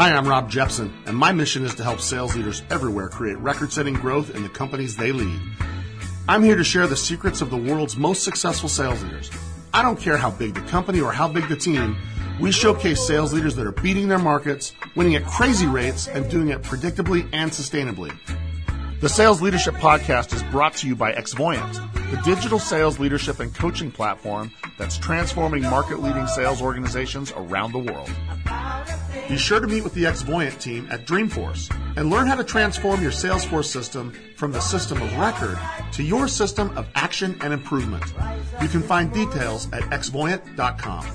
Hi, I'm Rob Jeppsen, and my mission is to help sales leaders everywhere create record setting growth in the companies they lead. I'm here to share the secrets of the world's most successful sales leaders. I don't care how big the company or how big the team, we showcase sales leaders that are beating their markets, winning at crazy rates, and doing it predictably and sustainably. The Sales Leadership Podcast is brought to you by Xvoyant, the digital sales leadership and coaching platform that's transforming market leading sales organizations around the world. Be sure to meet with the Xvoyant team at Dreamforce and learn how to transform your Salesforce system from the system of record to your system of action and improvement. You can find details at xvoyant.com.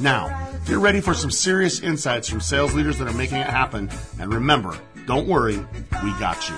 Now, get ready for some serious insights from sales leaders that are making it happen. And remember, don't worry, we got you.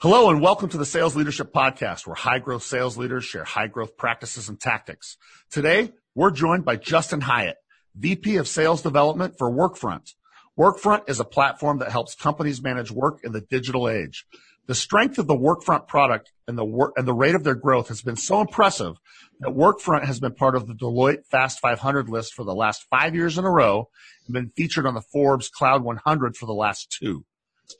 Hello and welcome to the Sales Leadership Podcast, where high growth sales leaders share high growth practices and tactics. Today, we're joined by Justin Hyatt, VP of Sales Development for Workfront. Workfront is a platform that helps companies manage work in the digital age. The strength of the Workfront product and the and the rate of their growth has been so impressive that Workfront has been part of the Deloitte Fast 500 list for the last five years in a row and been featured on the Forbes Cloud 100 for the last two.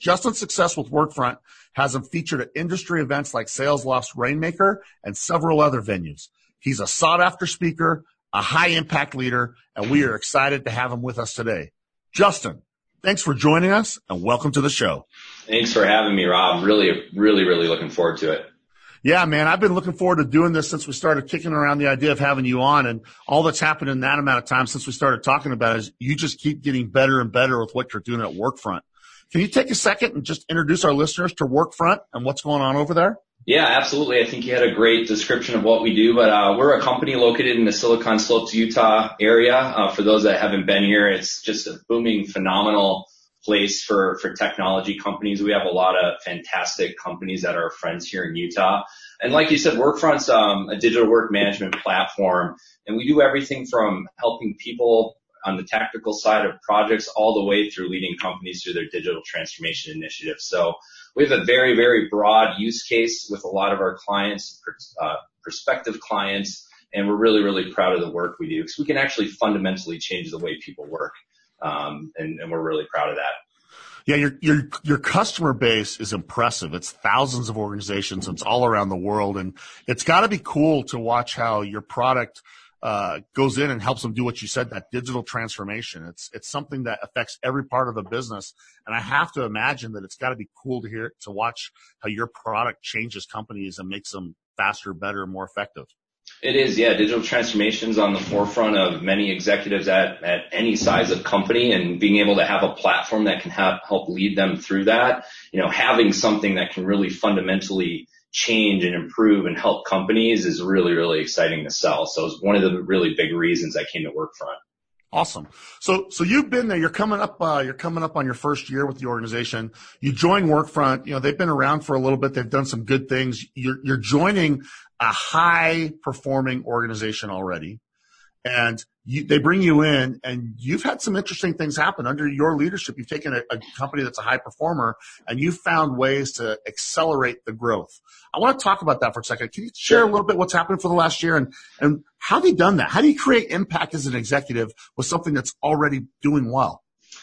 Justin's success with Workfront has him featured at industry events like Sales Salesloft's Rainmaker and several other venues. He's a sought after speaker, a high impact leader, and we are excited to have him with us today. Justin, thanks for joining us and welcome to the show. Thanks for having me, Rob. Really, really, really looking forward to it. Yeah, man, I've been looking forward to doing this since we started kicking around the idea of having you on and all that's happened in that amount of time since we started talking about it is you just keep getting better and better with what you're doing at Workfront. Can you take a second and just introduce our listeners to Workfront and what's going on over there? Yeah, absolutely. I think you had a great description of what we do, but uh, we're a company located in the Silicon Slopes, Utah area. Uh, for those that haven't been here, it's just a booming, phenomenal place for, for technology companies. We have a lot of fantastic companies that are friends here in Utah. And like you said, Workfront's um, a digital work management platform, and we do everything from helping people on the tactical side of projects all the way through leading companies through their digital transformation initiatives. So we have a very, very broad use case with a lot of our clients, uh, prospective clients, and we're really, really proud of the work we do because we can actually fundamentally change the way people work. Um, and, and we're really proud of that. Yeah, your your your customer base is impressive. It's thousands of organizations. It's all around the world, and it's got to be cool to watch how your product uh, goes in and helps them do what you said, that digital transformation. It's, it's something that affects every part of the business. And I have to imagine that it's got to be cool to hear, to watch how your product changes companies and makes them faster, better, more effective. It is, yeah. Digital transformations on the forefront of many executives at, at any size of company and being able to have a platform that can have, help lead them through that. You know, having something that can really fundamentally change and improve and help companies is really, really exciting to sell. So it's one of the really big reasons I came to Workfront. Awesome. So, so you've been there. You're coming up. Uh, you're coming up on your first year with the organization. You join Workfront. You know they've been around for a little bit. They've done some good things. You're you're joining a high performing organization already and you, they bring you in and you've had some interesting things happen under your leadership. You've taken a, a, company that's a high performer and you've found ways to accelerate the growth. I want to talk about that for a second. Can you share a little bit what's happened for the last year and, and how have you done that? How do you create impact as an executive with something that's already doing well?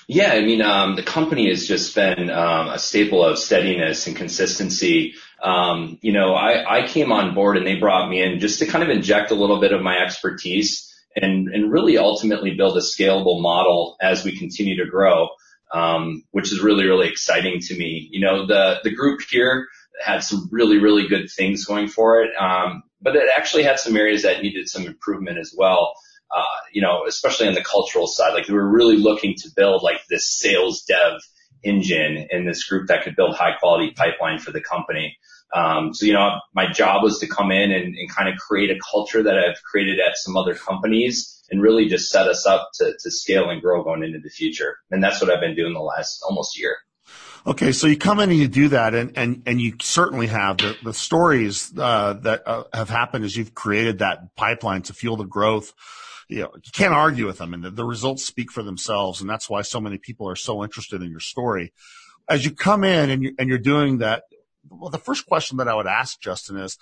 Yeah, I mean, um, the company has just been um, a staple of steadiness and consistency. Um, you know, I, I came on board and they brought me in just to kind of inject a little bit of my expertise and, really ultimately build a scalable model as we continue to grow, um, which is really, really exciting to me. You know, the, group here had some really, really good things going for it. Um, but it actually had some areas that needed some improvement as well. Uh, you know, especially on the cultural side, like we were really looking to build like this sales dev engine in this group that could build high quality pipeline for the company. Um, so, you know, my job was to come in and, and kind of create a culture that I've created at some other companies and really just set us up to, to scale and grow going into the future. And that's what I've been doing the last almost year. Okay, so you come in and you do that, and and and you certainly have the the stories uh, that uh, have happened as you've created that pipeline to fuel the growth. You know, you can't argue with them, and the, the results speak for themselves, and that's why so many people are so interested in your story. As you come in and you and you're doing that, well, the first question that I would ask Justin is,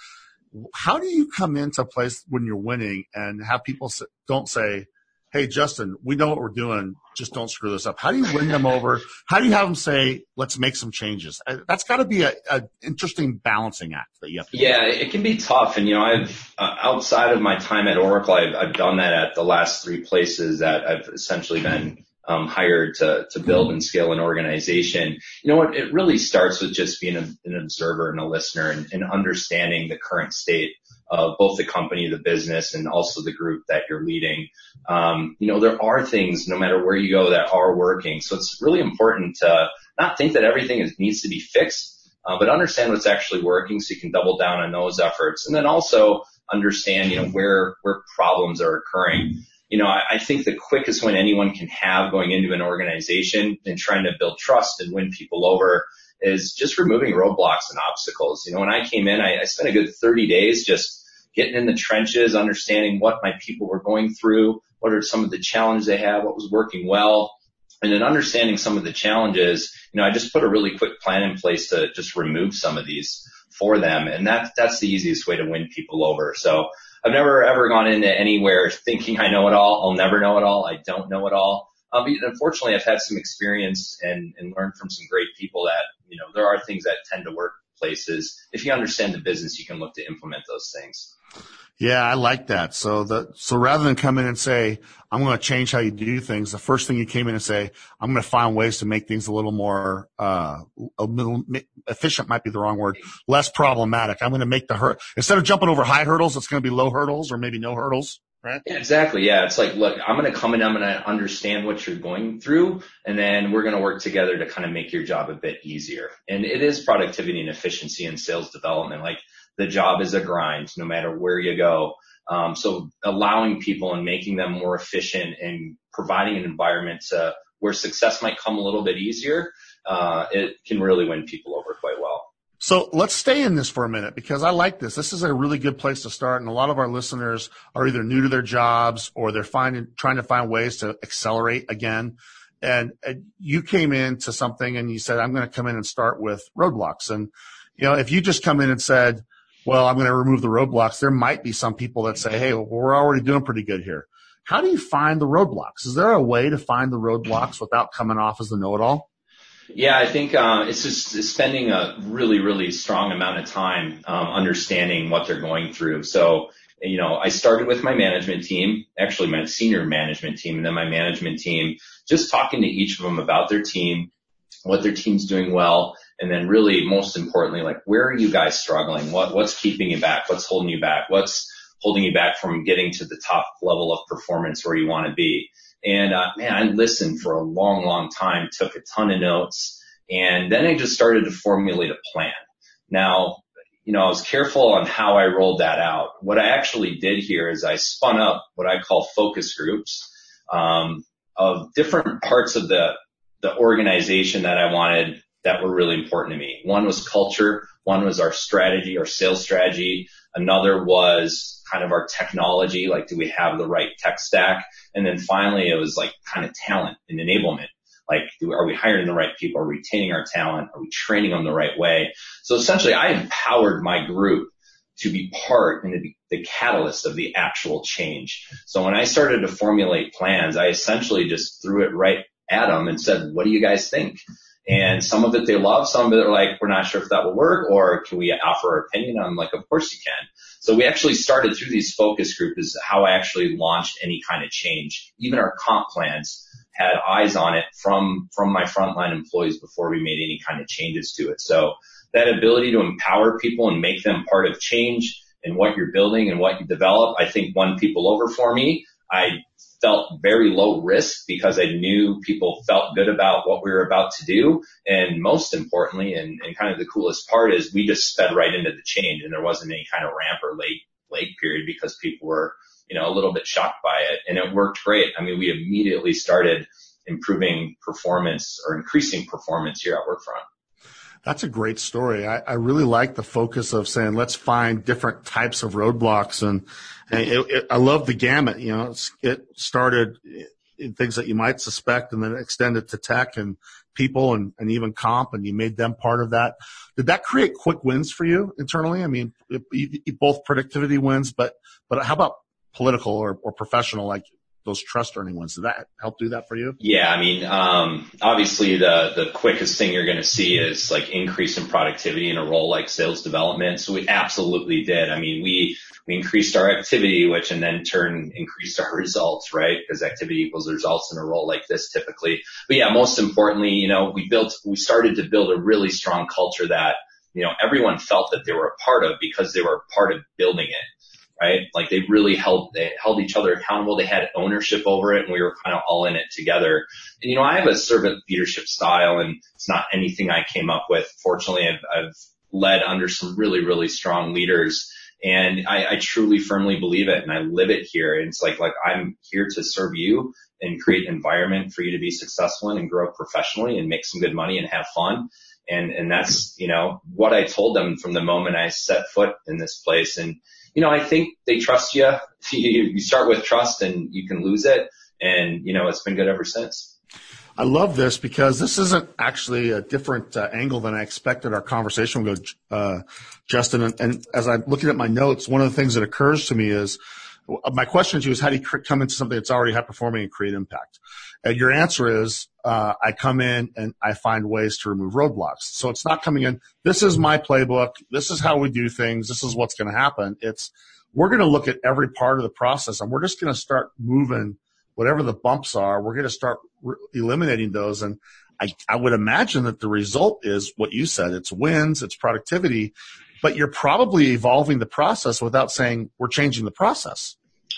how do you come into a place when you're winning and have people don't say, Hey, Justin, we know what we're doing. Just don't screw this up. How do you win them over? How do you have them say, let's make some changes? Uh, that's got to be a, a, interesting balancing act that you have to Yeah, do. it can be tough. And, you know, I've, uh, outside of my time at Oracle, I've, I've done that at the last three places that I've essentially been um, hired to to build and scale an organization. You know what? It really starts with just being a, an observer and a listener and, and understanding the current state of both the company, the business, and also the group that you're leading. Um, you know, there are things no matter where you go that are working. So it's really important to not think that everything is, needs to be fixed, uh, but understand what's actually working so you can double down on those efforts. And then also understand, you know, where, where problems are occurring you know, I, I think the quickest win anyone can have going into an organization and trying to build trust and win people over is just removing roadblocks and obstacles. You know, when I came in, I, I spent a good 30 days just getting in the trenches, understanding what my people were going through, what are some of the challenges they have, what was working well, and then understanding some of the challenges, you know, I just put a really quick plan in place to just remove some of these for them. And that, that's the easiest way to win people over. So I've never ever gone into anywhere thinking I know it all. I'll never know it all. I don't know it all. Um, but unfortunately, I've had some experience and, and learned from some great people that, you know, there are things that tend to work places. If you understand the business, you can look to implement those things. Yeah, I like that. So the so rather than come in and say I'm going to change how you do things, the first thing you came in and say I'm going to find ways to make things a little more uh, a little efficient might be the wrong word, less problematic. I'm going to make the hurt instead of jumping over high hurdles, it's going to be low hurdles or maybe no hurdles. Right? Yeah, exactly. Yeah. It's like, look, I'm going to come in, I'm going to understand what you're going through, and then we're going to work together to kind of make your job a bit easier. And it is productivity and efficiency and sales development. Like the job is a grind no matter where you go. Um, so allowing people and making them more efficient and providing an environment to, where success might come a little bit easier, uh, it can really win people over quite well. So let's stay in this for a minute because I like this. This is a really good place to start. And a lot of our listeners are either new to their jobs or they're finding, trying to find ways to accelerate again. And you came into something and you said, I'm going to come in and start with roadblocks. And, you know, if you just come in and said, well, I'm going to remove the roadblocks. There might be some people that say, hey, well, we're already doing pretty good here. How do you find the roadblocks? Is there a way to find the roadblocks without coming off as the know-it-all? Yeah, I think uh, it's just spending a really, really strong amount of time um, understanding what they're going through. So, you know, I started with my management team, actually my senior management team, and then my management team, just talking to each of them about their team, what their team's doing well, and then really most importantly, like where are you guys struggling? What, what's keeping you back? What's holding you back? What's holding you back from getting to the top level of performance where you want to be? And, uh, man, I listened for a long, long time, took a ton of notes, and then I just started to formulate a plan. Now, you know, I was careful on how I rolled that out. What I actually did here is I spun up what I call focus groups, um, of different parts of the, the organization that I wanted that were really important to me. One was culture. One was our strategy, our sales strategy. Another was kind of our technology. Like, do we have the right tech stack? And then finally, it was like kind of talent and enablement. Like, are we hiring the right people? Are we retaining our talent? Are we training them the right way? So essentially, I empowered my group to be part and to be the catalyst of the actual change. So when I started to formulate plans, I essentially just threw it right at them and said, what do you guys think? And some of it they love, some of it are like, we're not sure if that will work or can we offer our opinion? I'm like, of course you can. So we actually started through these focus groups is how I actually launched any kind of change. Even our comp plans had eyes on it from, from my frontline employees before we made any kind of changes to it. So that ability to empower people and make them part of change and what you're building and what you develop, I think won people over for me. I felt very low risk because I knew people felt good about what we were about to do. And most importantly, and, and kind of the coolest part is we just sped right into the change and there wasn't any kind of ramp or late, late period because people were, you know, a little bit shocked by it and it worked great. I mean, we immediately started improving performance or increasing performance here at Workfront. That's a great story. I, I, really like the focus of saying let's find different types of roadblocks, and, and it, it, I love the gamut. You know, it started in things that you might suspect and then extended to tech and people and, and even comp and you made them part of that. Did that create quick wins for you internally? I mean, both productivity wins, but, but how about political or, or professional, like those trust earning ones. Did that help do that for you? Yeah, I mean, um, obviously the the quickest thing you're going to see is like increase in productivity in a role like sales development. So we absolutely did. I mean, we we increased our activity, which and then turn increased our results, right? Because activity equals results in a role like this typically. But yeah, most importantly, you know, we built we started to build a really strong culture that you know everyone felt that they were a part of because they were a part of building it right? Like they really held, they held each other accountable. They had ownership over it and we were kind of all in it together. And you know, I have a servant leadership style and it's not anything I came up with. Fortunately, I've, I've led under some really, really strong leaders and I, I truly firmly believe it and I live it here. And it's like, like I'm here to serve you and create an environment for you to be successful in and grow professionally and make some good money and have fun. And, and that's, you know, what I told them from the moment I set foot in this place. And, you know, I think they trust you. You start with trust and you can lose it. And, you know, it's been good ever since. I love this because this isn't actually a different uh, angle than I expected our conversation would go, uh, Justin. And, and, as I'm looking at my notes, one of the things that occurs to me is my question to you is how do you come into something that's already high performing and create impact? And your answer is, uh, I come in and I find ways to remove roadblocks. So it's not coming in, this is my playbook. This is how we do things. This is what's going to happen. It's, we're going to look at every part of the process and we're just going to start moving whatever the bumps are. We're going to start re- eliminating those. And I, I would imagine that the result is what you said. It's wins, it's productivity, but you're probably evolving the process without saying we're changing the process.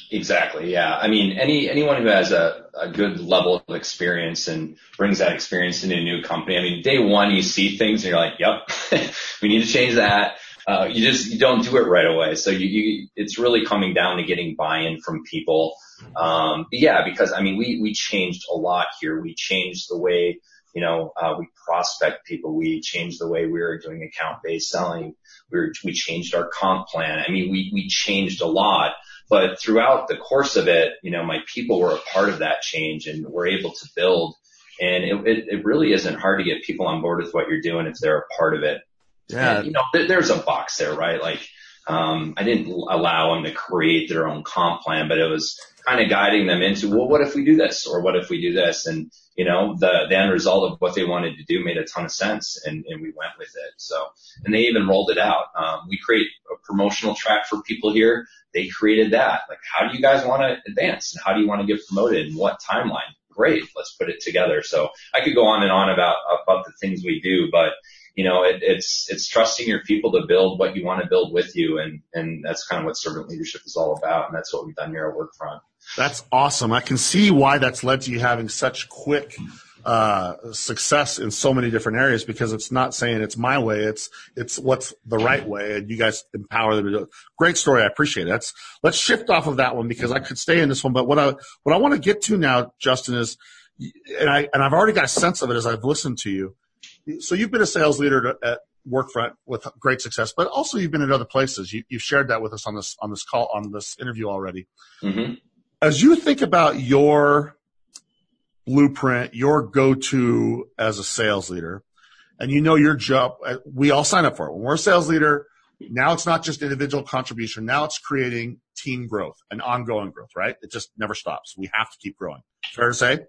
Exactly. Yeah. I mean, any anyone who has a, a good level of experience and brings that experience into a new company. I mean, day one you see things and you're like, "Yep, we need to change that." Uh, you just you don't do it right away. So you, you it's really coming down to getting buy-in from people. Um, yeah, because I mean, we we changed a lot here. We changed the way you know uh, we prospect people. We changed the way we were doing account-based selling. We were, we changed our comp plan. I mean, we we changed a lot but throughout the course of it, you know, my people were a part of that change and were able to build. And it, it, it really isn't hard to get people on board with what you're doing if they're a part of it. Yeah. And, you know, th- there's a box there, right? Like, um, I didn't allow them to create their own comp plan, but it was kind of guiding them into, well, what if we do this or what if we do this? And, you know, the, the end result of what they wanted to do made a ton of sense and, and we went with it. So, and they even rolled it out. Um, we create a promotional track for people here they created that. Like, how do you guys want to advance and how do you want to get promoted and what timeline? Great. Let's put it together. So I could go on and on about, about the things we do, but you know, it, it's, it's trusting your people to build what you want to build with you. And, and that's kind of what servant leadership is all about. And that's what we've done here at Workfront. That's awesome. I can see why that's led to you having such quick uh, success in so many different areas because it's not saying it's my way. It's, it's what's the right way. And you guys empower them to do it. Great story. I appreciate it. Let's, let's shift off of that one because I could stay in this one. But what I, what I want to get to now, Justin, is, and I, and I've already got a sense of it as I've listened to you. So you've been a sales leader at Workfront with great success, but also you've been at other places. You, have shared that with us on this, on this call, on this interview already. Mm-hmm. As you think about your blueprint, your go-to as a sales leader. And you know your job, uh, we all sign up for it. When we're a sales leader, now it's not just individual contribution. Now it's creating team growth and ongoing growth, right? It just never stops. We have to keep growing. Fair to say?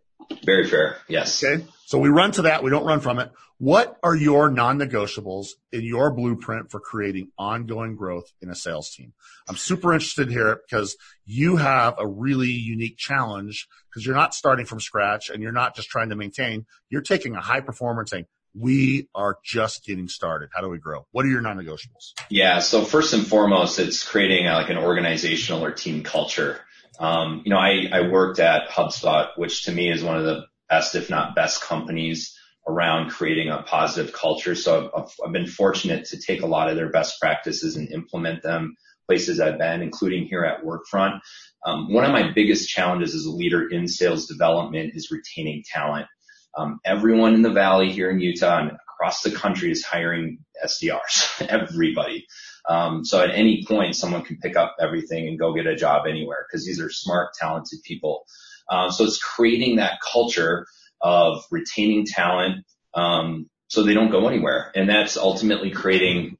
Very fair. Yes. Okay. So we run to that. We don't run from it. What are your non-negotiables in your blueprint for creating ongoing growth in a sales team? I'm super interested here because you have a really unique challenge because you're not starting from scratch and you're not just trying to maintain. You're taking a high performer and saying, we are just getting started. How do we grow? What are your non-negotiables? Yeah. So first and foremost, it's creating a, like an organizational or team culture. Um, you know, I, worked at HubSpot, which to me is one of the best, if not best companies around creating a positive culture. So I've, I've been fortunate to take a lot of their best practices and implement them places I've been, including here at Workfront. Um, one of my biggest challenges as a leader in sales development is retaining talent. Um, everyone in the valley here in Utah and across the country is hiring SDRs. Everybody. Um, so at any point, someone can pick up everything and go get a job anywhere because these are smart, talented people. Um, so it's creating that culture of retaining talent, um, so they don't go anywhere. And that's ultimately creating,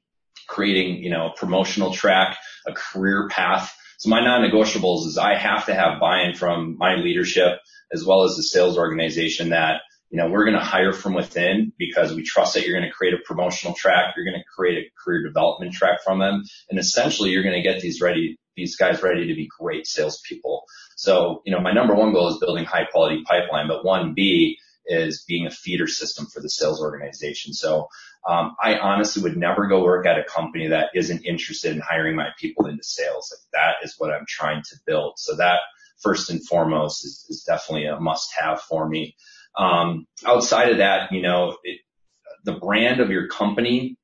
creating, you know, a promotional track, a career path. So my non-negotiables is I have to have buy-in from my leadership as well as the sales organization that you know, we're going to hire from within because we trust that you're going to create a promotional track. You're going to create a career development track from them. And essentially you're going to get these ready, these guys ready to be great salespeople. So, you know, my number one goal is building high quality pipeline, but one B is being a feeder system for the sales organization. So, um, I honestly would never go work at a company that isn't interested in hiring my people into sales. Like that is what I'm trying to build. So that first and foremost is, is definitely a must have for me. Um, outside of that, you know, it, the brand of your company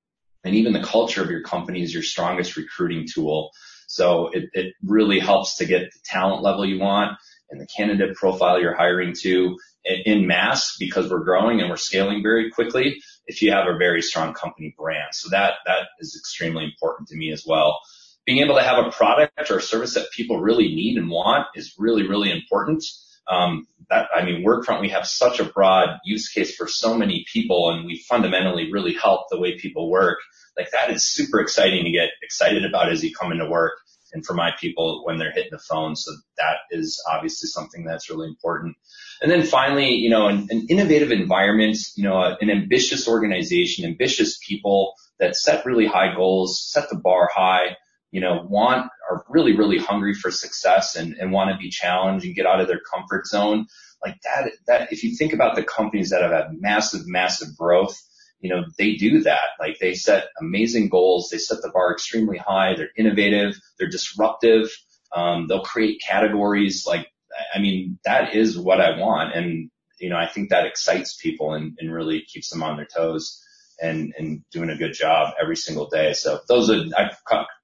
and even the culture of your company is your strongest recruiting tool. So it, it really helps to get the talent level you want and the candidate profile you're hiring to in mass because we're growing and we're scaling very quickly if you have a very strong company brand. So that, that is extremely important to me as well. Being able to have a product or a service that people really need and want is really, really important. Um, that, I mean, Workfront, we have such a broad use case for so many people and we fundamentally really help the way people work. Like that is super exciting to get excited about as you come into work and for my people when they're hitting the phone. So that is obviously something that's really important. And then finally, you know, an, an innovative environment, you know, an ambitious organization, ambitious people that set really high goals, set the bar high, you know, want, are really, really hungry for success and, and want to be challenged and get out of their comfort zone. Like that, that, if you think about the companies that have had massive, massive growth, you know, they do that. Like they set amazing goals. They set the bar extremely high. They're innovative. They're disruptive. Um, they'll create categories. Like, I mean, that is what I want. And, you know, I think that excites people and, and really keeps them on their toes and, and doing a good job every single day. So those would, I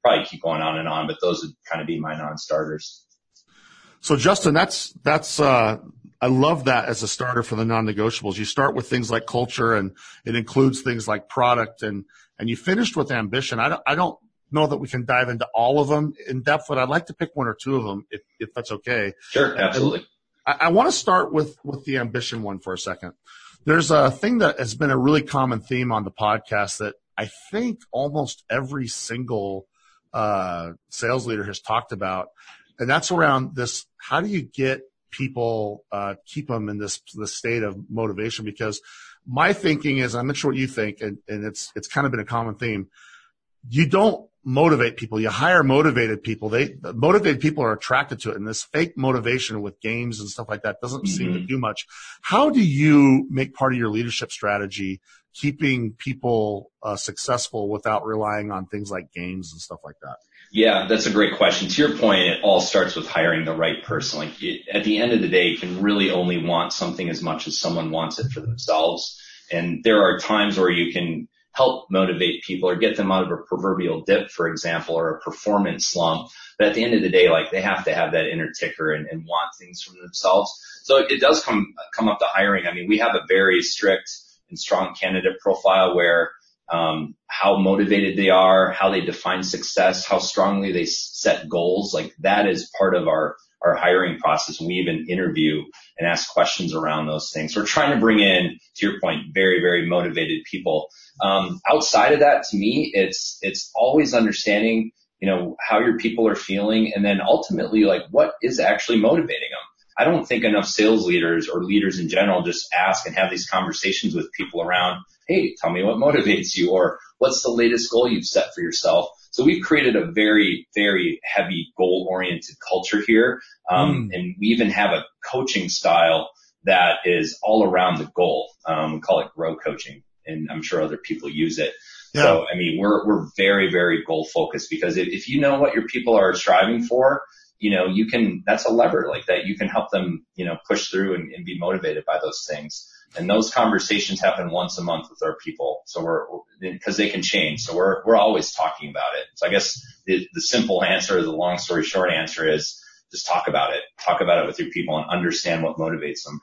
probably keep going on and on, but those would kind of be my non-starters. So Justin, that's, that's, uh, I love that as a starter for the non-negotiables. You start with things like culture and it includes things like product and, and you finished with ambition. I don't, I don't know that we can dive into all of them in depth, but I'd like to pick one or two of them if, if that's okay. Sure. Absolutely. I, I want to start with, with the ambition one for a second. There's a thing that has been a really common theme on the podcast that I think almost every single uh, sales leader has talked about, and that's around this: how do you get people uh, keep them in this this state of motivation? Because my thinking is, I'm not sure what you think, and, and it's it's kind of been a common theme. You don't motivate people. You hire motivated people. They motivated people are attracted to it. And this fake motivation with games and stuff like that doesn't mm-hmm. seem to mm-hmm. do much. How do you make part of your leadership strategy keeping people uh, successful without relying on things like games and stuff like that? Yeah, that's a great question. To your point, it all starts with hiring the right person. Like it, at the end of the day, you can really only want something as much as someone wants it for themselves. And there are times where you can help motivate people or get them out of a proverbial dip, for example, or a performance slump. But at the end of the day, like they have to have that inner ticker and, and want things from themselves. So it does come, come up to hiring. I mean, we have a very strict and strong candidate profile where um, how motivated they are, how they define success, how strongly they set goals. Like that is part of our our hiring process. We even interview and ask questions around those things. We're trying to bring in, to your point, very, very motivated people. Um, outside of that, to me, it's, it's always understanding, you know, how your people are feeling and then ultimately like what is actually motivating them. I don't think enough sales leaders or leaders in general just ask and have these conversations with people around, Hey, tell me what motivates you or what's the latest goal you've set for yourself? So we've created a very, very heavy goal oriented culture here. Um, mm. and we even have a coaching style that is all around the goal. Um, we call it grow coaching and I'm sure other people use it. Yeah. So, I mean, we're, we're very, very goal focused because if, if you know what your people are striving for, you know, you can, that's a lever like that. You can help them, you know, push through and, and be motivated by those things. And those conversations happen once a month with our people. So we're, because they can change. So we're, we're always talking about it. So I guess the, the simple answer, the long story short answer is just talk about it. Talk about it with your people and understand what motivates them.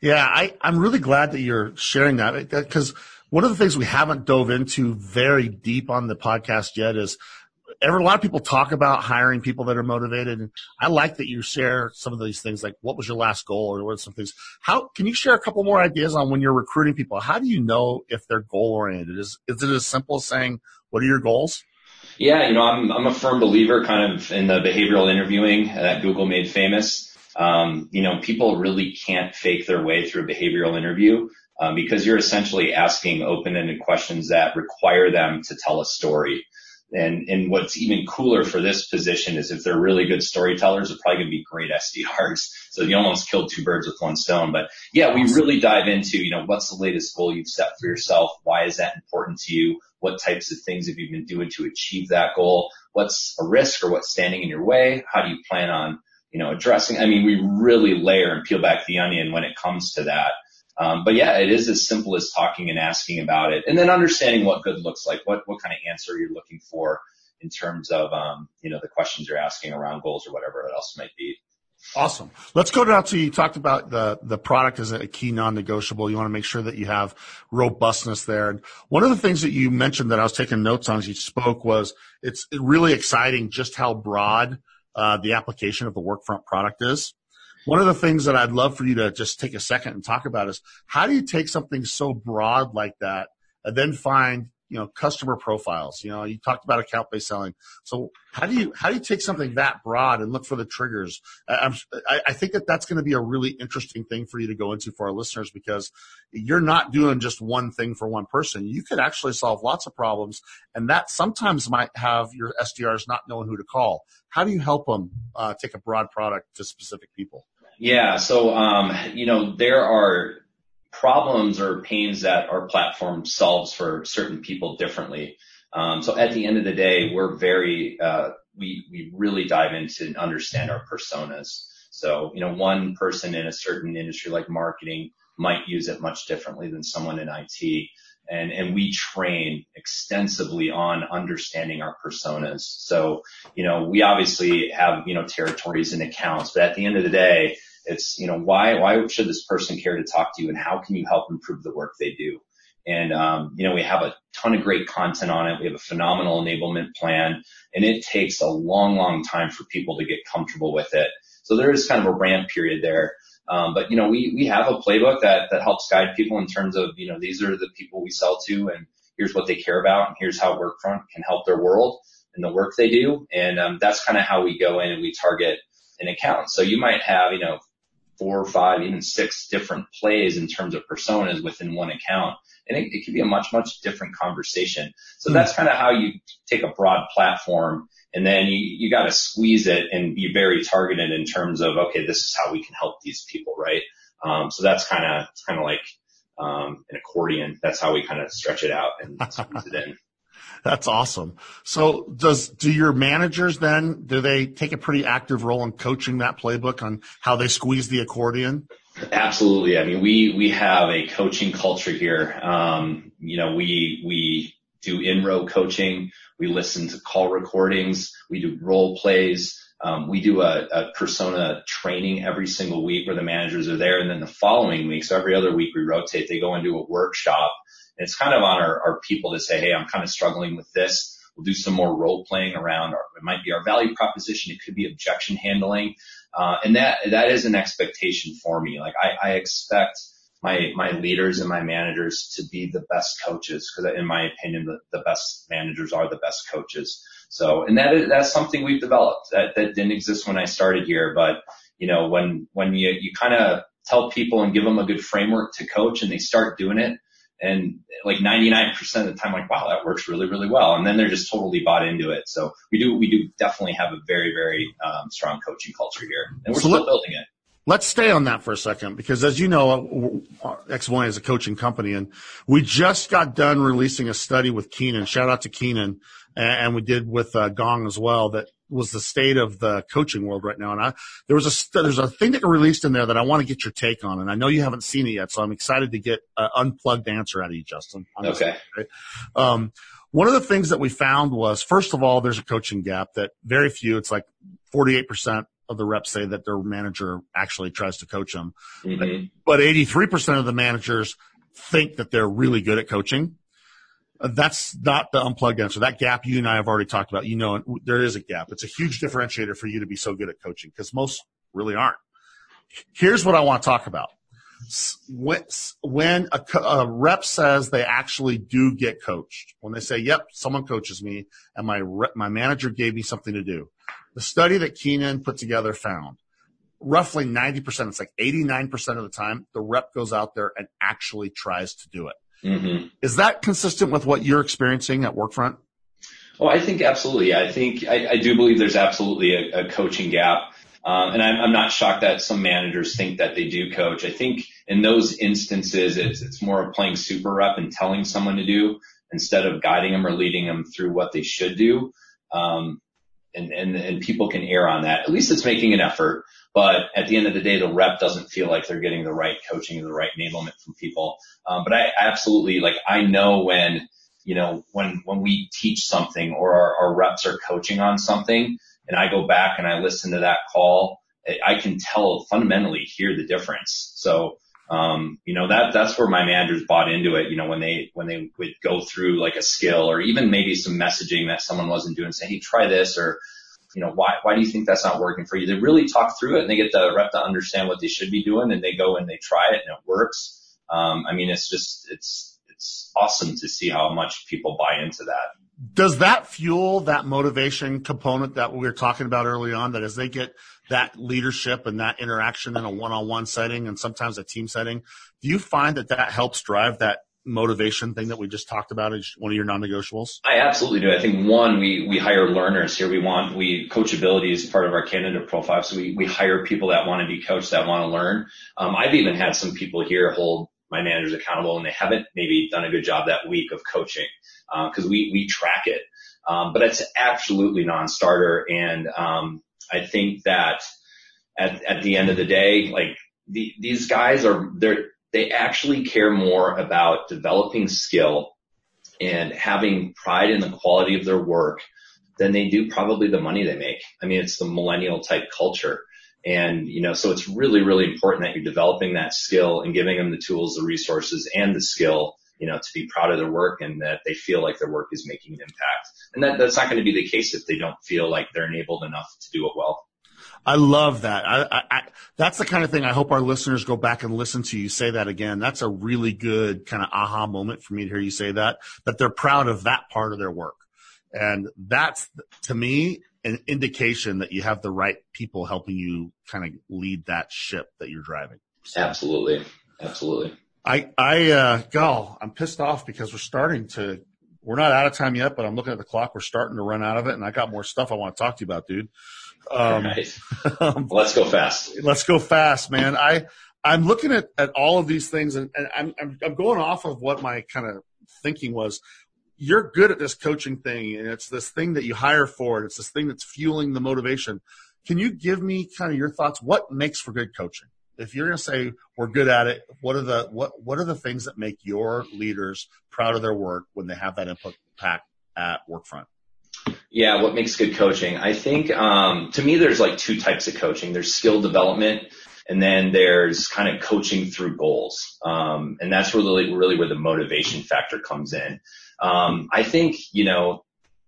Yeah, I, I'm really glad that you're sharing that because one of the things we haven't dove into very deep on the podcast yet is every, a lot of people talk about hiring people that are motivated. And I like that you share some of these things, like what was your last goal or what are some things. How can you share a couple more ideas on when you're recruiting people? How do you know if they're goal oriented? Is is it as simple as saying, "What are your goals"? Yeah, you know, I'm I'm a firm believer, kind of in the behavioral interviewing that Google made famous. Um, you know, people really can't fake their way through a behavioral interview um, because you're essentially asking open-ended questions that require them to tell a story. And, and what's even cooler for this position is if they're really good storytellers, they're probably going to be great SDRs. So you almost killed two birds with one stone. But yeah, we really dive into, you know, what's the latest goal you've set for yourself? Why is that important to you? What types of things have you been doing to achieve that goal? What's a risk or what's standing in your way? How do you plan on, you know, addressing? I mean, we really layer and peel back the onion when it comes to that. Um, but yeah, it is as simple as talking and asking about it and then understanding what good looks like, what, what kind of answer you're looking for in terms of, um, you know, the questions you're asking around goals or whatever else might be. Awesome. Let's go down to you talked about the the product as a key non-negotiable. You want to make sure that you have robustness there. And one of the things that you mentioned that I was taking notes on as you spoke was it's really exciting just how broad uh, the application of the Workfront product is. One of the things that I'd love for you to just take a second and talk about is how do you take something so broad like that and then find you know customer profiles? You know you talked about account based selling. So how do you how do you take something that broad and look for the triggers? I, I think that that's going to be a really interesting thing for you to go into for our listeners because you're not doing just one thing for one person. You could actually solve lots of problems and that sometimes might have your sdrs not knowing who to call. How do you help them uh, take a broad product to specific people yeah. So, um, you know, there are problems or pains that our platform solves for certain people differently. Um, so at the end of the day, we're very, uh, we, we really dive into and understand our personas. So, you know, one person in a certain industry like marketing might use it much differently than someone in IT. And, and we train extensively on understanding our personas. So, you know, we obviously have, you know, territories and accounts, but at the end of the day, it's, you know, why, why should this person care to talk to you and how can you help improve the work they do? And, um, you know, we have a ton of great content on it. We have a phenomenal enablement plan and it takes a long, long time for people to get comfortable with it. So there is kind of a ramp period there. Um, but you know, we, we have a playbook that, that helps guide people in terms of, you know, these are the people we sell to and here's what they care about and here's how Workfront can help their world and the work they do. And, um, that's kind of how we go in and we target an account. So you might have, you know, four or five, even six different plays in terms of personas within one account. And it, it can be a much, much different conversation. So mm-hmm. that's kind of how you take a broad platform and then you, you got to squeeze it and be very targeted in terms of, okay, this is how we can help these people, right? Um, so that's kind of, it's kind of like, um, an accordion. That's how we kind of stretch it out and squeeze it in. That's awesome. So does, do your managers then, do they take a pretty active role in coaching that playbook on how they squeeze the accordion? Absolutely. I mean, we, we have a coaching culture here. Um, you know, we, we do in-row coaching. We listen to call recordings. We do role plays. Um, we do a, a, persona training every single week where the managers are there. And then the following week, so every other week we rotate, they go into a workshop and it's kind of on our, our people to say, Hey, I'm kind of struggling with this. We'll do some more role playing around our, it might be our value proposition. It could be objection handling. Uh, and that, that is an expectation for me. Like I, I expect my, my leaders and my managers to be the best coaches because in my opinion, the, the best managers are the best coaches. So, and that is, that's something we've developed that, that didn't exist when I started here. But, you know, when, when you, you kind of tell people and give them a good framework to coach and they start doing it, and like 99% of the time, like, wow, that works really, really well. And then they're just totally bought into it. So we do, we do definitely have a very, very um, strong coaching culture here and we're so still let, building it. Let's stay on that for a second because as you know, Xvoyant is a coaching company and we just got done releasing a study with Keenan. Shout out to Keenan. And we did with uh, Gong as well that was the state of the coaching world right now. And I, there was a, there's a thing that got released in there that I want to get your take on. And I know you haven't seen it yet. So I'm excited to get an unplugged answer out of you, Justin. Okay. Um, one of the things that we found was, first of all, there's a coaching gap that very few, it's like 48% of the reps say that their manager actually tries to coach them. Mm-hmm. But 83% of the managers think that they're really good at coaching. Uh, that's not the unplugged answer. That gap you and I have already talked about. You know, there is a gap. It's a huge differentiator for you to be so good at coaching because most really aren't. Here's what I want to talk about. When, when a, a, rep says they actually do get coached, when they say, "Yep, someone coaches me," and my rep, my manager gave me something to do, the study that Keenan put together found roughly 90%, it's like 89% of the time, the rep goes out there and actually tries to do it. Mm-hmm. Is that consistent with what you're experiencing at Workfront? Oh, I think absolutely. I think I, I do believe there's absolutely a, a coaching gap. Um, and I'm, I'm, not shocked that some managers think that they do coach. I think in those instances, it's, it's more of playing super rep and telling someone to do instead of guiding them or leading them through what they should do. Um, and, and, and people can err on that. At least it's making an effort. But at the end of the day, the rep doesn't feel like they're getting the right coaching and the right enablement from people. Um, but I absolutely like, I know when, you know, when, when we teach something or our, our reps are coaching on something and I go back and I listen to that call, I can tell fundamentally hear the difference. So, um, you know, that, that's where my managers bought into it. You know, when they, when they would go through like a skill or even maybe some messaging that someone wasn't doing, say, Hey, try this or, you know, why, why do you think that's not working for you? They really talk through it and they get the rep to understand what they should be doing and they go and they try it and it works. Um, I mean, it's just, it's, it's awesome to see how much people buy into that. Does that fuel that motivation component that we were talking about early on that as they get that leadership and that interaction in a one-on-one setting and sometimes a team setting, do you find that that helps drive that motivation thing that we just talked about is one of your non-negotiables? I absolutely do. I think one, we, we hire learners here. We want, we, coachability is part of our candidate profile. So we, we hire people that want to be coached, that want to learn. Um, I've even had some people here hold my managers accountable and they haven't maybe done a good job that week of coaching, uh, cause we, we track it. Um, but it's absolutely non-starter. And, um, I think that at, at the end of the day, like the, these guys are, they're, they actually care more about developing skill and having pride in the quality of their work than they do probably the money they make. I mean, it's the millennial type culture. And, you know, so it's really, really important that you're developing that skill and giving them the tools, the resources and the skill, you know, to be proud of their work and that they feel like their work is making an impact. And that, that's not going to be the case if they don't feel like they're enabled enough to do it well. I love that. I, I, I, that's the kind of thing I hope our listeners go back and listen to you say that again. That's a really good kind of aha moment for me to hear you say that, that they're proud of that part of their work. And that's to me an indication that you have the right people helping you kind of lead that ship that you're driving. So, Absolutely. Absolutely. I, I, uh, go, I'm pissed off because we're starting to, we're not out of time yet, but I'm looking at the clock. We're starting to run out of it and I got more stuff I want to talk to you about, dude. Um, um, let's go fast. Let's go fast, man. I, I'm looking at, at all of these things and, and I'm, I'm, I'm going off of what my kind of thinking was. You're good at this coaching thing and it's this thing that you hire for and it's this thing that's fueling the motivation. Can you give me kind of your thoughts? What makes for good coaching? If you're going to say we're good at it, what are the, what, what are the things that make your leaders proud of their work when they have that impact at Workfront? Yeah, what makes good coaching? I think um, to me, there's like two types of coaching. There's skill development, and then there's kind of coaching through goals, um, and that's really really where the motivation factor comes in. Um, I think you know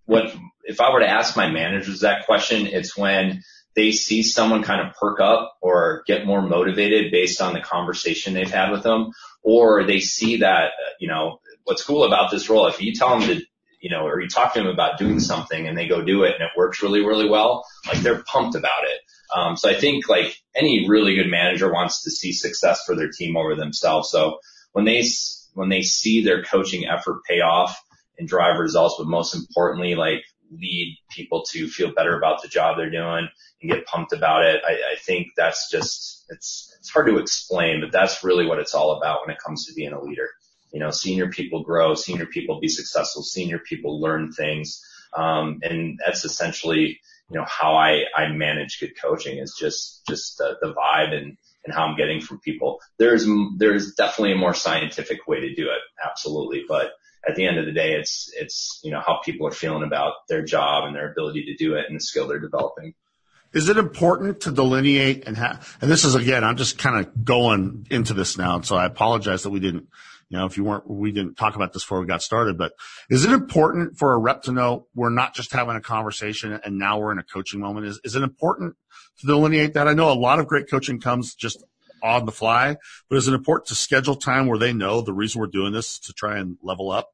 what if I were to ask my managers that question, it's when they see someone kind of perk up or get more motivated based on the conversation they've had with them, or they see that you know what's cool about this role. If you tell them to you know, or you talk to them about doing something and they go do it and it works really, really well, like they're pumped about it. Um, so I think like any really good manager wants to see success for their team over themselves. So when they, when they see their coaching effort pay off and drive results, but most importantly, like lead people to feel better about the job they're doing and get pumped about it. I, I think that's just, it's, it's hard to explain, but that's really what it's all about when it comes to being a leader you know, senior people grow, senior people be successful, senior people learn things. Um, and that's essentially, you know, how I, I manage good coaching is just, just the, the vibe and, and how I'm getting from people. There's, there's definitely a more scientific way to do it. Absolutely. But at the end of the day, it's, it's, you know, how people are feeling about their job and their ability to do it and the skill they're developing. Is it important to delineate and have, and this is again, I'm just kind of going into this now. So I apologize that we didn't you know, if you weren't, we didn't talk about this before we got started, but is it important for a rep to know we're not just having a conversation and now we're in a coaching moment? Is, is it important to delineate that? I know a lot of great coaching comes just on the fly, but is it important to schedule time where they know the reason we're doing this to try and level up?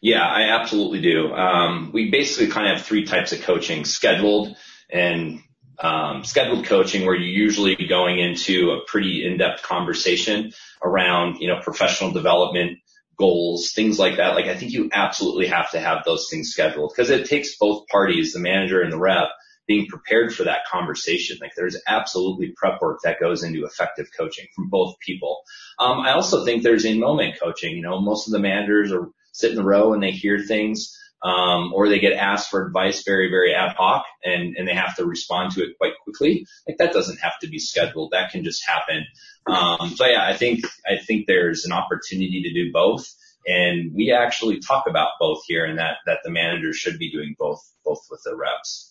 Yeah, I absolutely do. Um, we basically kind of have three types of coaching: scheduled and um, scheduled coaching, where you're usually going into a pretty in-depth conversation around, you know, professional development goals, things like that. Like I think you absolutely have to have those things scheduled because it takes both parties, the manager and the rep, being prepared for that conversation. Like there's absolutely prep work that goes into effective coaching from both people. Um, I also think there's in moment coaching. You know, most of the managers are sit in the row and they hear things, um, or they get asked for advice very, very ad hoc and, and they have to respond to it quite quickly. Like that doesn't have to be scheduled. That can just happen. Um, so yeah, I think, I think there's an opportunity to do both. And we actually talk about both here and that, that the managers should be doing both, both with the reps.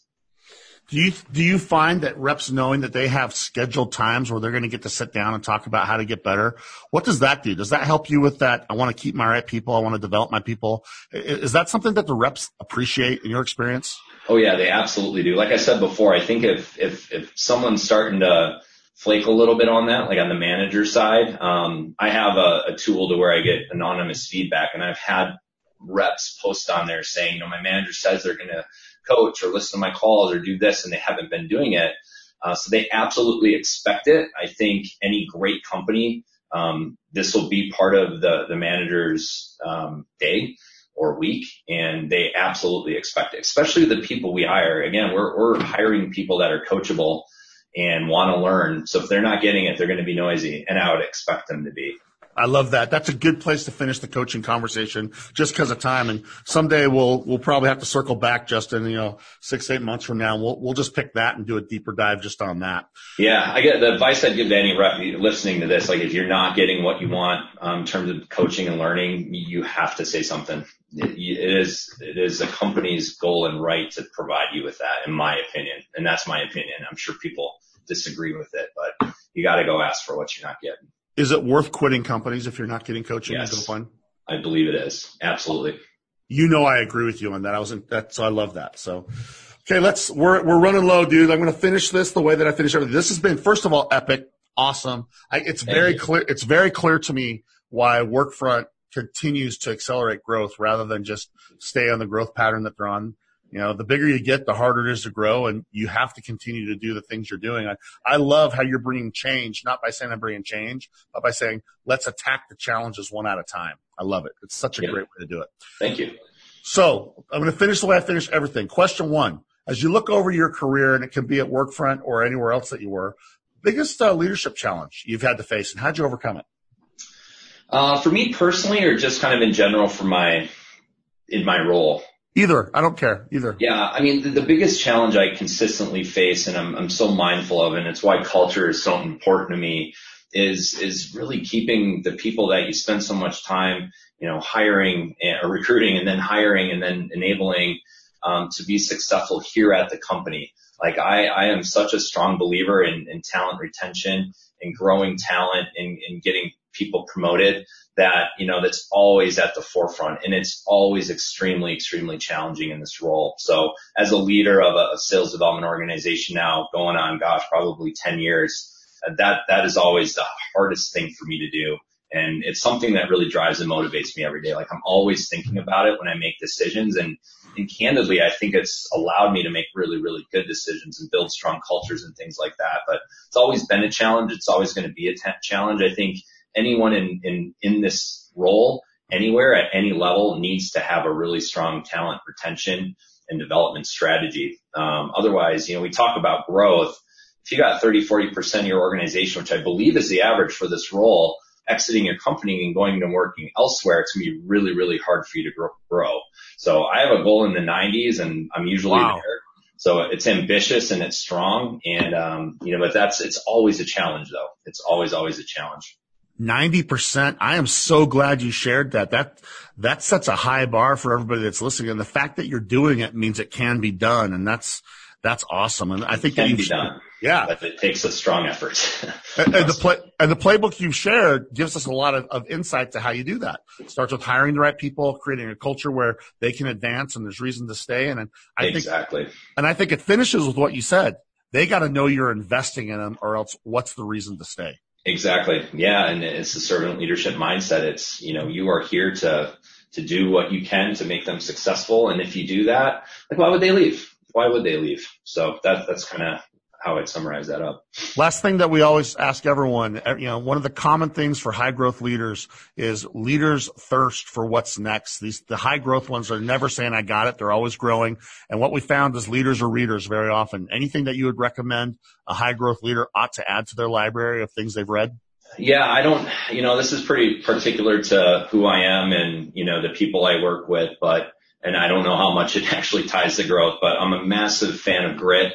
Do you do you find that reps knowing that they have scheduled times where they're going to get to sit down and talk about how to get better? What does that do? Does that help you with that? I want to keep my right people. I want to develop my people. Is that something that the reps appreciate in your experience? Oh yeah, they absolutely do. Like I said before, I think if if if someone's starting to flake a little bit on that, like on the manager side, um, I have a, a tool to where I get anonymous feedback, and I've had reps post on there saying, you know, my manager says they're going to coach or listen to my calls or do this and they haven't been doing it. Uh, so they absolutely expect it. I think any great company, um, this will be part of the, the manager's, um, day or week and they absolutely expect it, especially the people we hire. Again, we're, we're hiring people that are coachable and want to learn. So if they're not getting it, they're going to be noisy and I would expect them to be. I love that. That's a good place to finish the coaching conversation just because of time. And someday we'll, we'll probably have to circle back, Justin, you know, six, eight months from now. We'll, we'll just pick that and do a deeper dive just on that. Yeah. I get the advice I'd give to any rep listening to this. Like if you're not getting what you want um, in terms of coaching and learning, you have to say something. It, it is, it is a company's goal and right to provide you with that, in my opinion. And that's my opinion. I'm sure people disagree with it, but you got to go ask for what you're not getting. Is it worth quitting companies if you're not getting coaching yes? I believe it is. Absolutely. You know, I agree with you on that. I was in that, so I love that. So, okay, let's, we're, we're running low, dude. I'm going to finish this the way that I finish everything. This has been, first of all, epic, awesome. I, it's Thank very you. clear. It's very clear to me why Workfront continues to accelerate growth rather than just stay on the growth pattern that they're on. You know, the bigger you get, the harder it is to grow and you have to continue to do the things you're doing. I, I love how you're bringing change, not by saying I'm bringing change, but by saying let's attack the challenges one at a time. I love it. It's such a yeah. great way to do it. Thank you. So I'm going to finish the way I finish everything. Question one, as you look over your career and it can be at Workfront or anywhere else that you were, biggest uh, leadership challenge you've had to face and how'd you overcome it? Uh, for me personally, or just kind of in general for my, in my role? Either. I don't care. Either. Yeah. I mean, the, the biggest challenge I consistently face and I'm, I'm so mindful of, and it's why culture is so important to me is, is really keeping the people that you spend so much time, you know, hiring or recruiting and then hiring and then enabling, um, to be successful here at the company. Like I, I am such a strong believer in, in talent retention and growing talent and, and getting people promoted that, you know, that's always at the forefront and it's always extremely, extremely challenging in this role. So as a leader of a, a sales development organization now going on, gosh, probably 10 years, uh, that, that is always the hardest thing for me to do. And it's something that really drives and motivates me every day. Like I'm always thinking about it when I make decisions and, and candidly, I think it's allowed me to make really, really good decisions and build strong cultures and things like that. But it's always been a challenge. It's always going to be a t- challenge. I think anyone in, in, in this role anywhere at any level needs to have a really strong talent retention and development strategy. Um, otherwise, you know, we talk about growth. If you got 30, 40% of your organization, which I believe is the average for this role, exiting your company and going to working elsewhere, it's going to be really, really hard for you to grow. So I have a goal in the 90s and I'm usually wow. there. So it's ambitious and it's strong. And, um, you know, but that's, it's always a challenge though. It's always, always a challenge. 90%. I am so glad you shared that. That, that sets a high bar for everybody that's listening. And the fact that you're doing it means it can be done. And that's, That's awesome. And I think it can be done. Yeah. But it takes a strong effort. and, and, the play, and the playbook you've shared gives us a lot of, of insight to how you do that. It starts with hiring the right people, creating a culture where they can advance and there's reason to stay. And, and I exactly. think, and I think it finishes with what you said. They got to know you're investing in them or else what's the reason to stay? Exactly. Yeah. And it's the servant leadership mindset. It's, you know, you are here to, to do what you can to make them successful. And if you do that, like, why would they leave? Why would they leave? So that, that's kind of how I'd summarize that up. Last thing that we always ask everyone, eh, you know, one of the common things for high growth leaders is leaders thirst for what's next. These, the high growth ones are never saying, I got it. They're always growing. And what we found is leaders are readers very often. Anything that you would recommend a high growth leader ought to add to their library of things they've read? Yeah, I don't, you know, this is pretty particular to who I am and, you know, the people I work with, but, and I don't know how much it actually ties to growth, but I'm a massive fan of grit.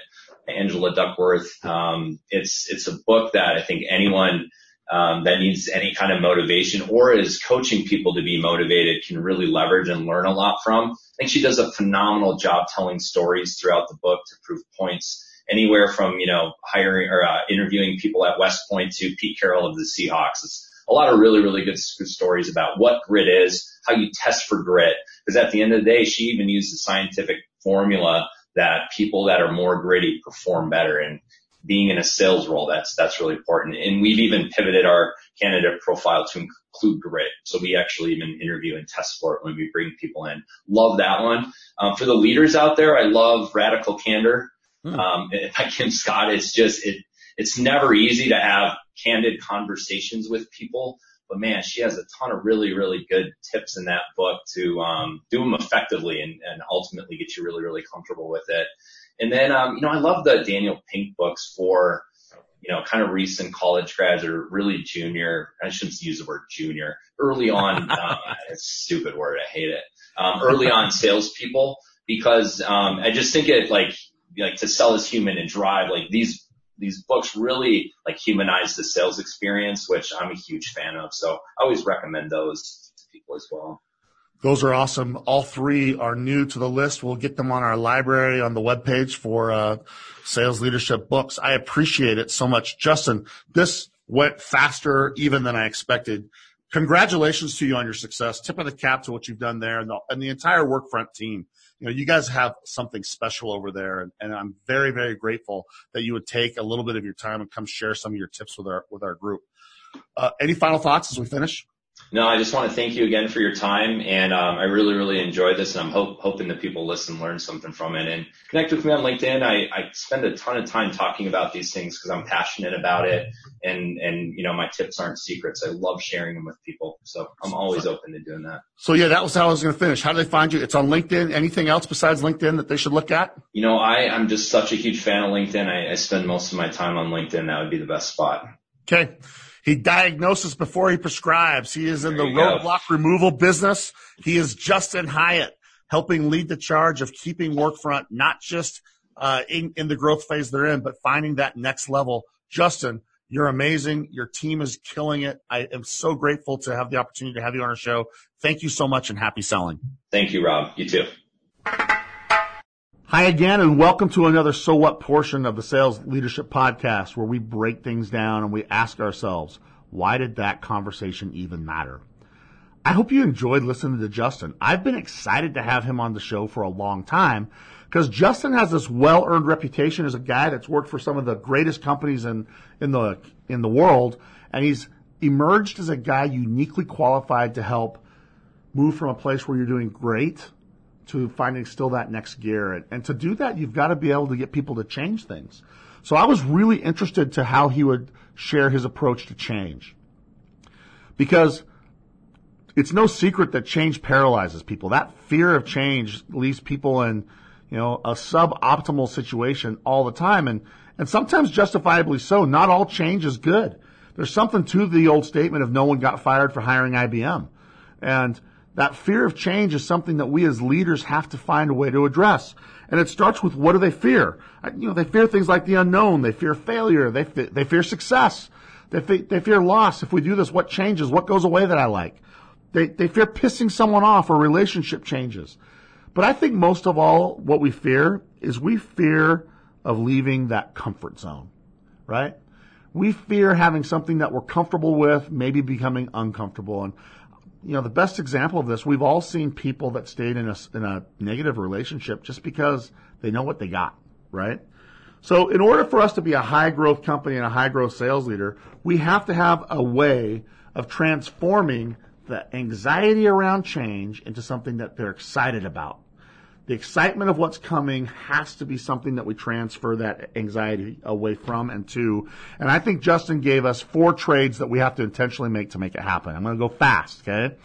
Angela Duckworth. Um, it's, it's a book that I think anyone, um, that needs any kind of motivation or is coaching people to be motivated can really leverage and learn a lot from. I think she does a phenomenal job telling stories throughout the book to prove points anywhere from, you know, hiring or uh, interviewing people at West Point to Pete Carroll of the Seahawks. It's a lot of really, really good, stories about what grit is, how you test for grit. Because at the end of the day, she even used the scientific formula that people that are more gritty perform better. And being in a sales role, that's, that's really important. And we've even pivoted our candidate profile to include grit. So we actually even interview and test for it when we bring people in. Love that one. Um, for the leaders out there, I love radical candor. Hmm. Um, by Kim Scott, it's just, it, it's never easy to have candid conversations with people, but man, she has a ton of really, really good tips in that book to, um, do them effectively and, and ultimately get you really, really comfortable with it. And then, um, you know, I love the Daniel Pink books for, you know, kind of recent college grads or really junior. I shouldn't use the word junior. Early on, um, it's a stupid word. I hate it. Um, early on salespeople because um, I just think it like like to sell as human and drive, like these, these books really like humanize the sales experience, which I'm a huge fan of. So I always recommend those to people as well. Those are awesome. All three are new to the list. We'll get them on our library on the webpage for uh, sales leadership books. I appreciate it so much. Justin, this went faster even than I expected. Congratulations to you on your success. Tip of the cap to what you've done there and the, and the entire Workfront team you know, you guys have something special over there, and, and I'm very, very grateful that you would take a little bit of your time and come share some of your tips with our with our group. Uh, any final thoughts as we finish? No, I just want to thank you again for your time, and um, I really, really enjoyed this, and I'm hope, hoping that people listen, learn something from it, and connect with me on LinkedIn. I, I spend a ton of time talking about these things because I'm passionate about it, and and you know my tips aren't secrets. I love sharing them with people, so I'm always open to doing that. So yeah, that was how I was going to finish. How do they find you? It's on LinkedIn. Anything else besides LinkedIn that they should look at? You know, I I'm just such a huge fan of LinkedIn. I, I spend most of my time on LinkedIn. That would be the best spot. Okay. He diagnoses before he prescribes. He is in the roadblock go. removal business. He is Justin Hyatt, helping lead the charge of keeping Workfront not just uh, in, in the growth phase they're in, but finding that next level. Justin, you're amazing. Your team is killing it. I am so grateful to have the opportunity to have you on our show. Thank you so much and happy selling. Thank you, Rob. You too. Hi again, and welcome to another So What portion of the Sales Leadership Podcast, where we break things down and we ask ourselves, why did that conversation even matter? I hope you enjoyed listening to Justin. I've been excited to have him on the show for a long time because Justin has this well-earned reputation as a guy that's worked for some of the greatest companies in, in the, in the world. And he's emerged as a guy uniquely qualified to help move from a place where you're doing great to finding still that next gear. And, and to do that, you've got to be able to get people to change things. So I was really interested to how he would share his approach to change. Because it's no secret that change paralyzes people. That fear of change leaves people in, you know, a suboptimal situation all the time and, and sometimes justifiably so. Not all change is good. There's something to the old statement of no one got fired for hiring IBM. And that fear of change is something that we as leaders have to find a way to address. And it starts with what do they fear? You know, they fear things like the unknown. They fear failure. They, they fear success. They, they fear loss. If we do this, what changes? What goes away that I like? They, they fear pissing someone off or relationship changes. But I think most of all, what we fear is we fear of leaving that comfort zone, right? We fear having something that we're comfortable with, maybe becoming uncomfortable. And, you know, the best example of this, we've all seen people that stayed in a, in a negative relationship just because they know what they got, right? So in order for us to be a high growth company and a high growth sales leader, we have to have a way of transforming the anxiety around change into something that they're excited about. The excitement of what's coming has to be something that we transfer that anxiety away from and to. And I think Justin gave us four trades that we have to intentionally make to make it happen. I'm going to go fast, okay?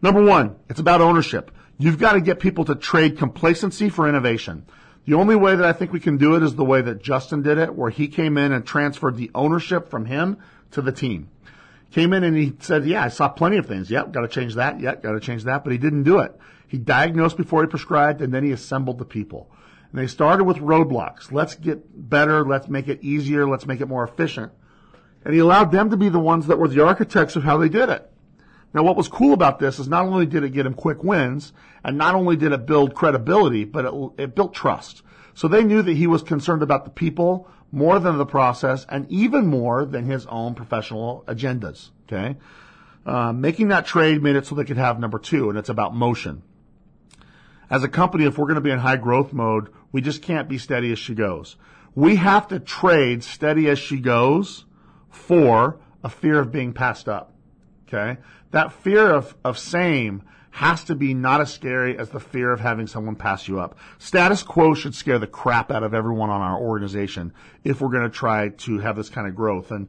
Number one, it's about ownership. You've got to get people to trade complacency for innovation. The only way that I think we can do it is the way that Justin did it, where he came in and transferred the ownership from him to the team. Came in and he said, yeah, I saw plenty of things. Yep, got to change that. Yep, got to change that. But he didn't do it. He diagnosed before he prescribed and then he assembled the people. And they started with roadblocks. Let's get better. Let's make it easier. Let's make it more efficient. And he allowed them to be the ones that were the architects of how they did it. Now, what was cool about this is not only did it get him quick wins, and not only did it build credibility, but it, it built trust. So they knew that he was concerned about the people more than the process, and even more than his own professional agendas. Okay, uh, making that trade made it so they could have number two, and it's about motion as a company, if we're going to be in high growth mode, we just can't be steady as she goes. We have to trade steady as she goes for a fear of being passed up. Okay. That fear of, of same has to be not as scary as the fear of having someone pass you up. Status quo should scare the crap out of everyone on our organization if we're going to try to have this kind of growth. And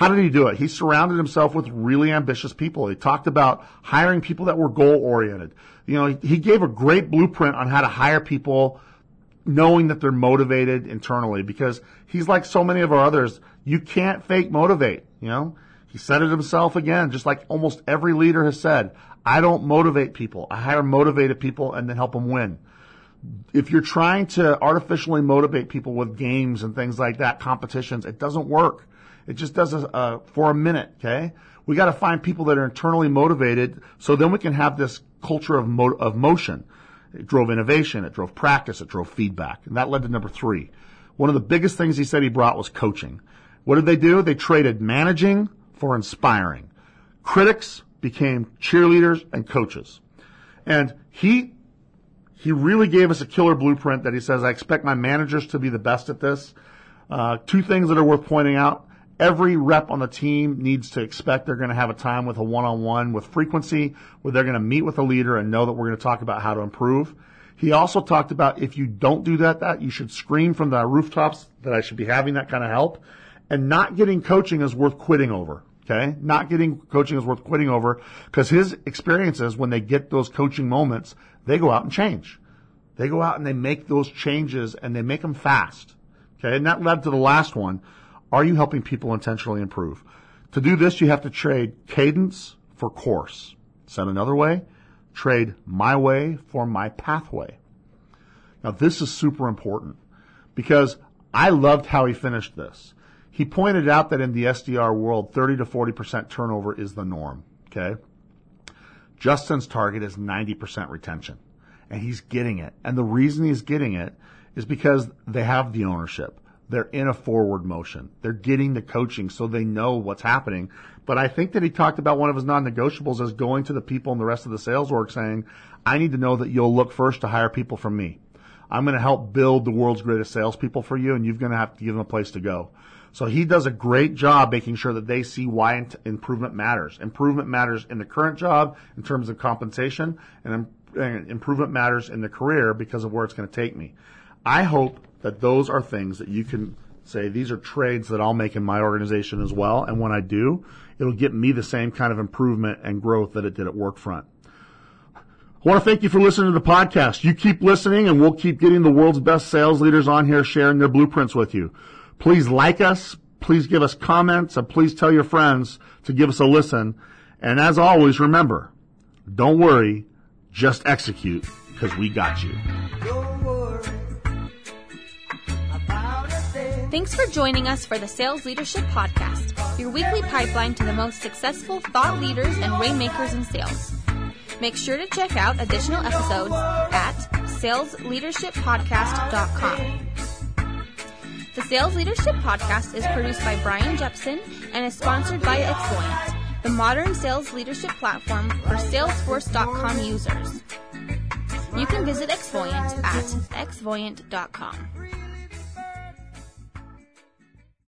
how did he do it? He surrounded himself with really ambitious people. He talked about hiring people that were goal oriented. You know, he gave a great blueprint on how to hire people knowing that they're motivated internally because he's like so many of our others. You can't fake motivate, you know? He said it himself again, just like almost every leader has said. I don't motivate people. I hire motivated people and then help them win. If you're trying to artificially motivate people with games and things like that, competitions, it doesn't work. It just does a, uh, for a minute, okay? We got to find people that are internally motivated so then we can have this culture of, mo- of motion. It drove innovation, it drove practice, it drove feedback. And that led to number three. One of the biggest things he said he brought was coaching. What did they do? They traded managing for inspiring. Critics became cheerleaders and coaches. And he, he really gave us a killer blueprint that he says, I expect my managers to be the best at this. Uh, two things that are worth pointing out every rep on the team needs to expect they're going to have a time with a one-on-one with frequency where they're going to meet with a leader and know that we're going to talk about how to improve. He also talked about if you don't do that, that you should scream from the rooftops that I should be having that kind of help and not getting coaching is worth quitting over. Okay. Not getting coaching is worth quitting over because his experiences when they get those coaching moments, they go out and change. They go out and they make those changes and they make them fast. Okay. And that led to the last one are you helping people intentionally improve? To do this, you have to trade cadence for course. Said another way, trade my way for my pathway. Now this is super important because I loved how he finished this. He pointed out that in the SDR world, 30 to 40% turnover is the norm. Okay. Justin's target is 90% retention and he's getting it. And the reason he's getting it is because they have the ownership they're in a forward motion. They're getting the coaching so they know what's happening. But I think that he talked about one of his non-negotiables as going to the people and the rest of the sales org saying, I need to know that you'll look first to hire people from me. I'm going to help build the world's greatest salespeople for you and you're going to have to give them a place to go. So he does a great job making sure that they see why improvement matters. Improvement matters in the current job in terms of compensation and improvement matters in the career because of where it's going to take me. I hope that those are things that you can say, these are trades that I'll make in my organization as well. And when I do, it'll get me the same kind of improvement and growth that it did at Workfront. I want to thank you for listening to the podcast. You keep listening and we'll keep getting the world's best sales leaders on here sharing their blueprints with you. Please like us. Please give us comments and please tell your friends to give us a listen. And as always, remember, don't worry, just execute because we got you. Thanks for joining us for the Sales Leadership Podcast, your weekly pipeline to the most successful thought leaders and rainmakers in sales. Make sure to check out additional episodes at salesleadershippodcast.com. The Sales Leadership Podcast is produced by Brian Jeppsen and is sponsored by Xvoyant, the modern sales leadership platform for Salesforce.com users. You can visit Xvoyant at xvoyant.com.